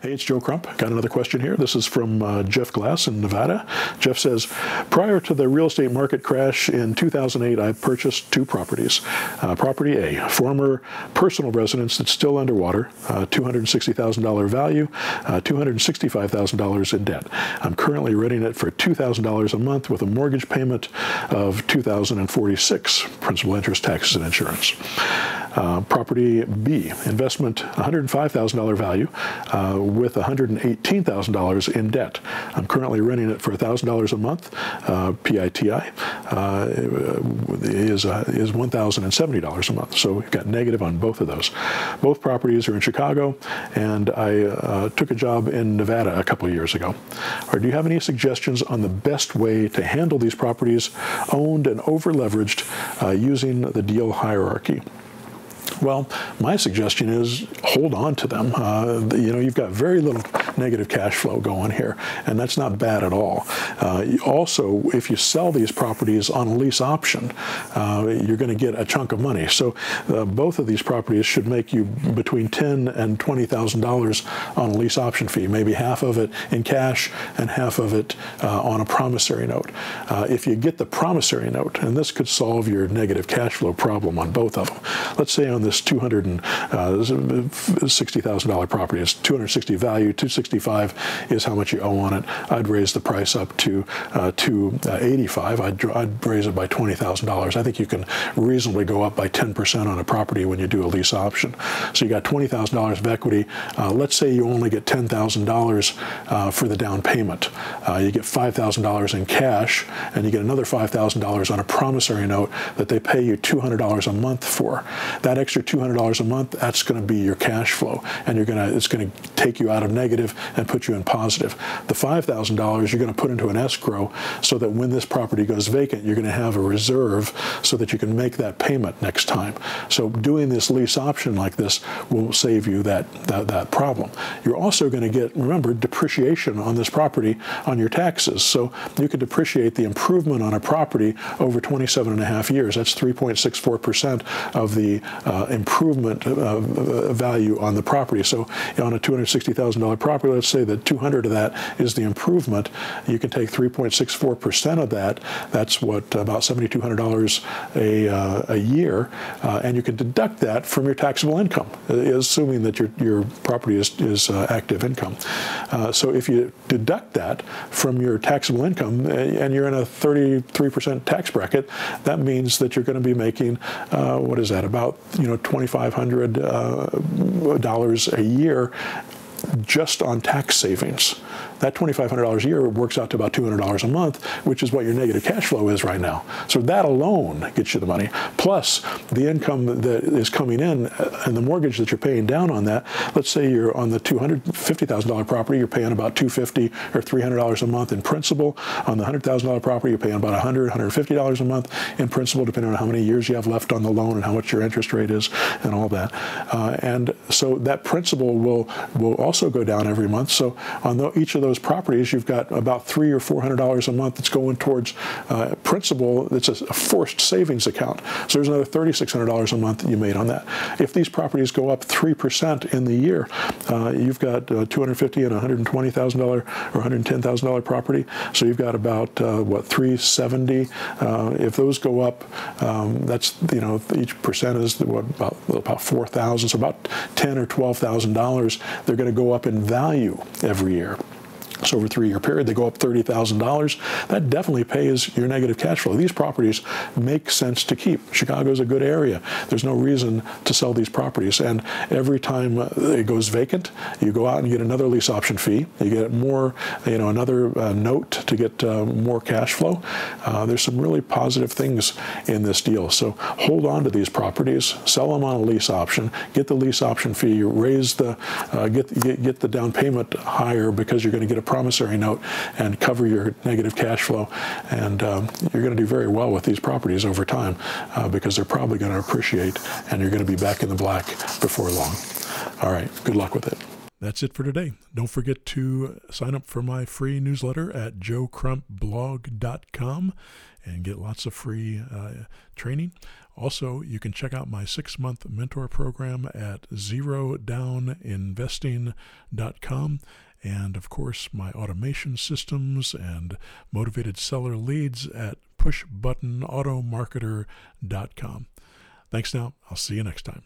Hey, it's Joe Crump. Got another question here. This is from uh, Jeff Glass in Nevada. Jeff says, prior to the real estate market crash in 2008, I purchased two properties. Uh, property A, former personal residence that's still underwater, uh, $260,000 value, uh, $265,000 in debt. I'm currently renting it for $2,000 a month with a mortgage payment of 2,046, principal, interest, taxes, and insurance. Uh, property B, investment $105,000 value uh, with $118,000 in debt. I'm currently renting it for $1,000 a month. Uh, PITI uh, is, uh, is $1,070 a month. So we've got negative on both of those. Both properties are in Chicago, and I uh, took a job in Nevada a couple years ago. Or do you have any suggestions on the best way to handle these properties owned and over leveraged using the deal hierarchy? Well, my suggestion is hold on to them. Uh, you know, you've got very little negative cash flow going here, and that's not bad at all. Uh, also, if you sell these properties on a lease option, uh, you're going to get a chunk of money. So uh, both of these properties should make you between ten and twenty thousand dollars on a lease option fee, maybe half of it in cash and half of it uh, on a promissory note. Uh, if you get the promissory note, and this could solve your negative cash flow problem on both of them. Let's say on this $260,000 uh, property it's 260 value, 265 is how much you owe on it. I'd raise the price up to uh, 285. I'd, I'd raise it by $20,000. I think you can reasonably go up by 10% on a property when you do a lease option. So you got $20,000 of equity. Uh, let's say you only get $10,000 uh, for the down payment. Uh, you get $5,000 in cash, and you get another $5,000 on a promissory note that they pay you $200 a month for. That extra $200 a month, that's going to be your cash flow, and you're going to it's going to take you out of negative and put you in positive. The $5,000 you're going to put into an escrow so that when this property goes vacant, you're going to have a reserve so that you can make that payment next time. So doing this lease option like this will save you that that, that problem. You're also going to get remember depreciation on this property on your taxes. So you could depreciate the improvement on a property over 27 and a half years. That's 3.64 percent of the uh, improvement uh, value on the property. So on a $260,000 property, let's say that 200 of that is the improvement. You can take 3.64% of that. That's what about $7,200 a, uh, a year, uh, and you can deduct that from your taxable income, uh, assuming that your, your property is, is uh, active income. so if you deduct that from your taxable income and you're in a 33% tax bracket, that means that you're going to be making, what is that, about you know $2,500 uh, a year just on tax savings that $2,500 a year works out to about $200 a month, which is what your negative cash flow is right now. So that alone gets you the money. Plus the income that is coming in uh, and the mortgage that you're paying down on that. Let's say you're on the $250,000 property, you're paying about $250 or $300 a month in principal. On the $100,000 property, you're paying about $100, $150 a month in principal, depending on how many years you have left on the loan and how much your interest rate is and all that. Uh, and so that principal will will also go down every month. So on the, each of those those properties, you've got about three or four hundred dollars a month that's going towards uh, principal. That's a, forced savings account. So there's another thirty-six hundred dollars a month that you made on that. If these properties go up three percent in the year, uh, you've got uh, two hundred fifty and one hundred twenty thousand dollar or one hundred ten thousand dollar property. So you've got about uh, what three seventy. Uh, if those go up, um, that's you know each percent is what about about four thousand. So about ten or twelve thousand dollars. They're going to go up in value every year. So over a three-year period, they go up $30,000. That definitely pays your negative cash flow. These properties make sense to keep. Chicago is a good area. There's no reason to sell these properties. And every time uh, it goes vacant, you go out and get another lease option fee. You get more, you know, another uh, note to get uh, more cash flow. Uh, there's some really positive things in this deal. So hold on to these properties, sell them on a lease option, get the lease option fee, raise the, uh, get, get, get the down payment higher because you're going to get a promissory note and cover your negative cash flow. And um, you're going to do very well with these properties over time uh, because they're probably going to appreciate and you're going to be back in the black before long. All right, good luck with it. that's it for today. Don't forget to sign up for my free newsletter at joecrumpblog.com and get lots of free uh, training. Also, you can check out my six month mentor program at zerodowninvesting.com. And of course, my automation systems and motivated seller leads at pushbuttonautomarketer.com. Thanks now. I'll see you next time.